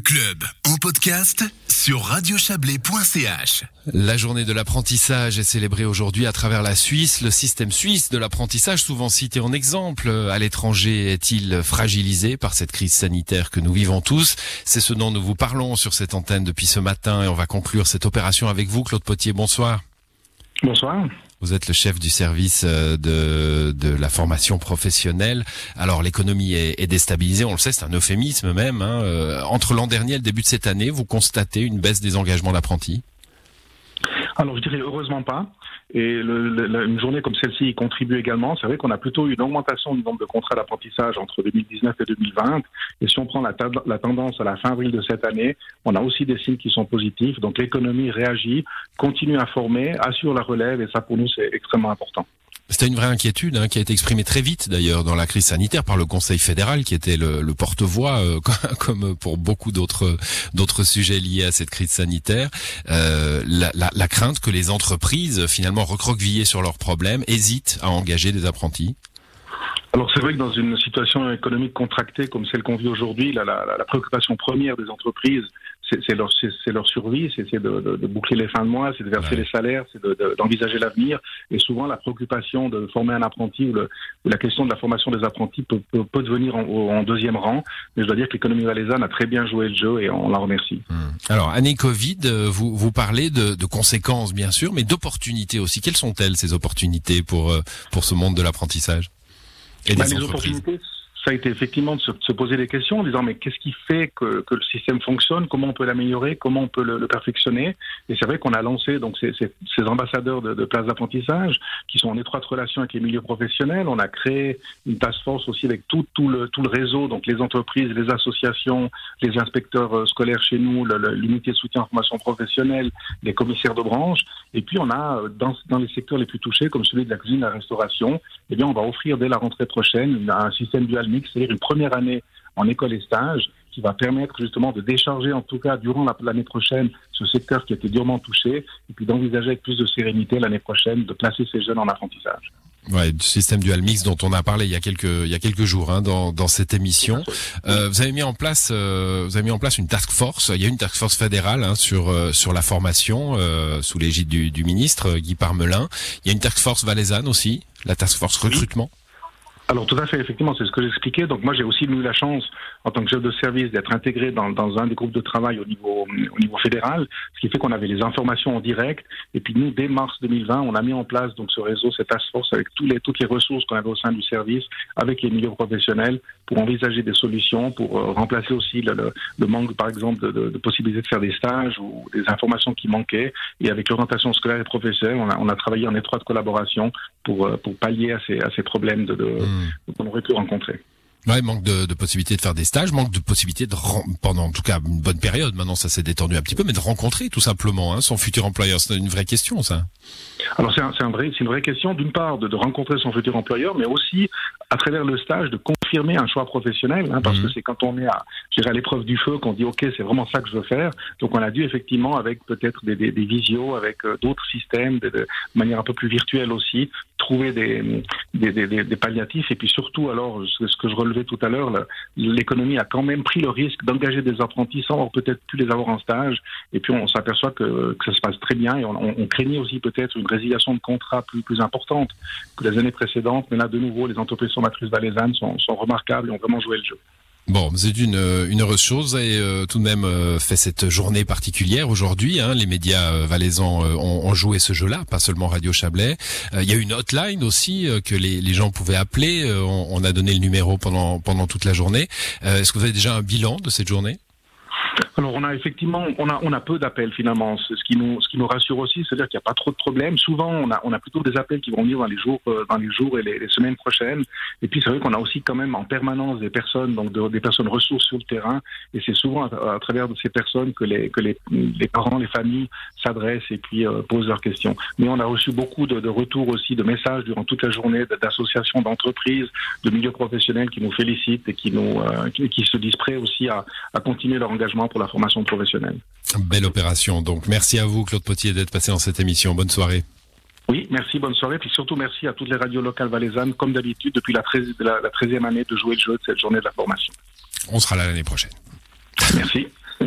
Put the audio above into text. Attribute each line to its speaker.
Speaker 1: club en podcast sur radiochablais.ch.
Speaker 2: La journée de l'apprentissage est célébrée aujourd'hui à travers la Suisse. Le système suisse de l'apprentissage, souvent cité en exemple à l'étranger, est-il fragilisé par cette crise sanitaire que nous vivons tous? C'est ce dont nous vous parlons sur cette antenne depuis ce matin et on va conclure cette opération avec vous, Claude Potier. Bonsoir.
Speaker 3: Bonsoir.
Speaker 2: Vous êtes le chef du service euh, de, de la formation professionnelle. Alors l'économie est, déstabilisée, on le sait, c'est un euphémisme même. Hein. Euh, entre l'an dernier et le début de cette année, vous constatez une baisse des engagements d'apprentis?
Speaker 3: Alors je dirais heureusement pas. Et le, une journée comme celle-ci y contribue également. C'est vrai qu'on a plutôt une augmentation du nombre de contrats d'apprentissage entre 2019 et 2020. Et si on prend la, la, tendance à la fin avril de cette année, on a aussi des signes qui sont positifs. Donc l'économie réagit, continue à former, assure la relève, et ça pour nous c'est extrêmement important.
Speaker 2: C'était une vraie inquiétude hein, qui a été exprimée très vite d'ailleurs dans la crise sanitaire par le Conseil fédéral qui était le, le porte-voix euh, comme pour beaucoup d'autres d'autres sujets liés à cette crise sanitaire. Euh, la, la, la, crainte que les entreprises finalement recroquevillées sur leurs problèmes hésitent à engager des apprentis.
Speaker 3: Alors c'est vrai que dans une situation économique contractée comme celle qu'on vit aujourd'hui, la, la, la préoccupation première des entreprises c'est leur, leur survie, c'est de, de, de, boucler les fins de mois, c'est de verser les salaires, c'est d'envisager l'avenir. Et souvent, la préoccupation de former un apprenti ou, le, la question de la formation des apprentis peut, peut, peut devenir en, en, deuxième rang. Mais je dois dire que l'économie valaisanne a très bien joué le jeu et on la remercie.
Speaker 2: Hmm. Alors, année Covid, euh, vous, vous parlez de, conséquences, bien sûr, mais d'opportunités aussi. Quelles sont-elles, ces opportunités pour, euh, pour ce monde de l'apprentissage
Speaker 3: et bah, des entreprises? Ça a été effectivement de se, poser des questions en disant mais qu'est-ce qui fait que, le système fonctionne, comment on peut l'améliorer, comment on peut le, perfectionner? Et c'est vrai qu'on a lancé donc ces, ambassadeurs de, de places d'apprentissage qui sont en étroite relation avec les milieux professionnels. On a créé une task force aussi avec tout, tout, le, tout le réseau, donc les entreprises, les associations, les inspecteurs euh, scolaires chez nous, l'unité de soutien en formation professionnelle, les commissaires de branche. Et puis on a euh, dans, dans les secteurs les plus touchés, comme celui de la cuisine, la restauration, eh bien on va offrir dès la rentrée prochaine un système dual c'est-à-dire une première année en école et stage qui va permettre justement de décharger en tout cas durant l'année prochaine ce secteur qui a été durement touché et puis d'envisager avec plus de sérénité l'année prochaine de placer ces jeunes en apprentissage.
Speaker 2: Ouais, du système dual mix dont on a parlé il y a quelques il y a quelques jours hein, dans dans cette émission. Euh, vous avez mis en place euh, vous avez mis en place une task force. Il y a une task force fédérale hein, sur euh, sur la formation euh, sous l'égide du, du ministre Guy Parmelin. Il y a une task force valaisanne aussi, la task force recrutement.
Speaker 3: Alors tout à fait, effectivement, c'est ce que j'expliquais. Donc moi j'ai aussi eu la chance, en tant que chef de service, d'être intégré dans, dans, un des groupes de travail au niveau, au niveau fédéral, ce qui fait qu'on avait les informations en direct. Et puis nous, dès mars 2020, on a mis en place donc ce réseau, cette task force, avec tous les, toutes les ressources qu'on avait au sein du service, avec les milieux professionnels, pour envisager des solutions, pour euh, remplacer aussi le, le, manque, par exemple, de, de, de, possibilités de faire des stages ou des informations qui manquaient. Et avec l'orientation scolaire et professionnelle, on a, on a travaillé en étroite collaboration pour, euh, pour pallier à ces, à ces problèmes de, de mmh qu'on aurait pu rencontrer.
Speaker 2: Ouais, manque de, de possibilités de faire des stages, manque de possibilités de pendant en tout cas une bonne période. Maintenant, ça s'est détendu un petit peu, mais de rencontrer tout simplement hein, son futur employeur, c'est une vraie question, ça.
Speaker 3: Alors c'est un, un vrai, une vraie question. D'une part, de, de, rencontrer son futur employeur, mais aussi à travers le stage de confirmer un choix professionnel, hein, parce mmh. que c'est quand on est à, à l'épreuve du feu qu'on dit ok, c'est vraiment ça que je veux faire. Donc on a dû effectivement avec peut-être des, des, des visios, avec euh, d'autres systèmes, de, de, manière un peu plus virtuelle aussi, trouver des, des, des, palliatifs et puis surtout alors ce, ce que je relevais tout à l'heure, l'économie a quand même pris le risque d'engager des apprentis sans peut-être plus les avoir en stage et puis on s'aperçoit que, que, ça se passe très bien et on, on, craignait aussi peut-être une résiliation de contrat plus, plus importante que les années précédentes mais là de nouveau les entreprises formatrices valaisannes sont, remarquables et ont vraiment joué le jeu.
Speaker 2: Bon, c'est une, une heureuse chose et euh, tout de même euh, fait cette journée particulière aujourd'hui. Hein, les médias euh, valaisans euh, ont, joué ce jeu-là, pas seulement Radio Chablais. Euh, il y a une hotline aussi que les, les, gens pouvaient appeler. On, on, a donné le numéro pendant, pendant toute la journée. Est-ce que vous avez déjà un bilan de cette journée?
Speaker 3: Alors on a effectivement on a on a peu d'appels finalement. Ce qui nous ce qui nous rassure aussi, c'est-à-dire qu'il n'y a pas trop de problèmes. Souvent on a on a plutôt des appels qui vont venir dans les jours euh, dans les jours et les, semaines prochaines. Et puis c'est vrai qu'on a aussi quand même en permanence des personnes donc de, des personnes ressources sur le terrain. Et c'est souvent à, travers de ces personnes que les que les, parents, les familles s'adressent et puis euh, posent leurs questions. Mais on a reçu beaucoup de, retours aussi, de messages durant toute la journée d'associations, d'entreprises, de milieux professionnels qui nous félicitent et qui nous euh, qui, se disent prêts aussi à, à continuer leur engagement pour la formation professionnelle.
Speaker 2: Belle opération. Donc merci à vous Claude Potier d'être passé dans cette émission. Bonne soirée.
Speaker 3: Oui, merci, bonne soirée. Puis surtout, merci à toutes les radios locales valaisannes, comme d'habitude, depuis la, 13, la, la 13e année de jouer le jeu de cette journée de la formation.
Speaker 2: On sera là l'année prochaine.
Speaker 3: Merci.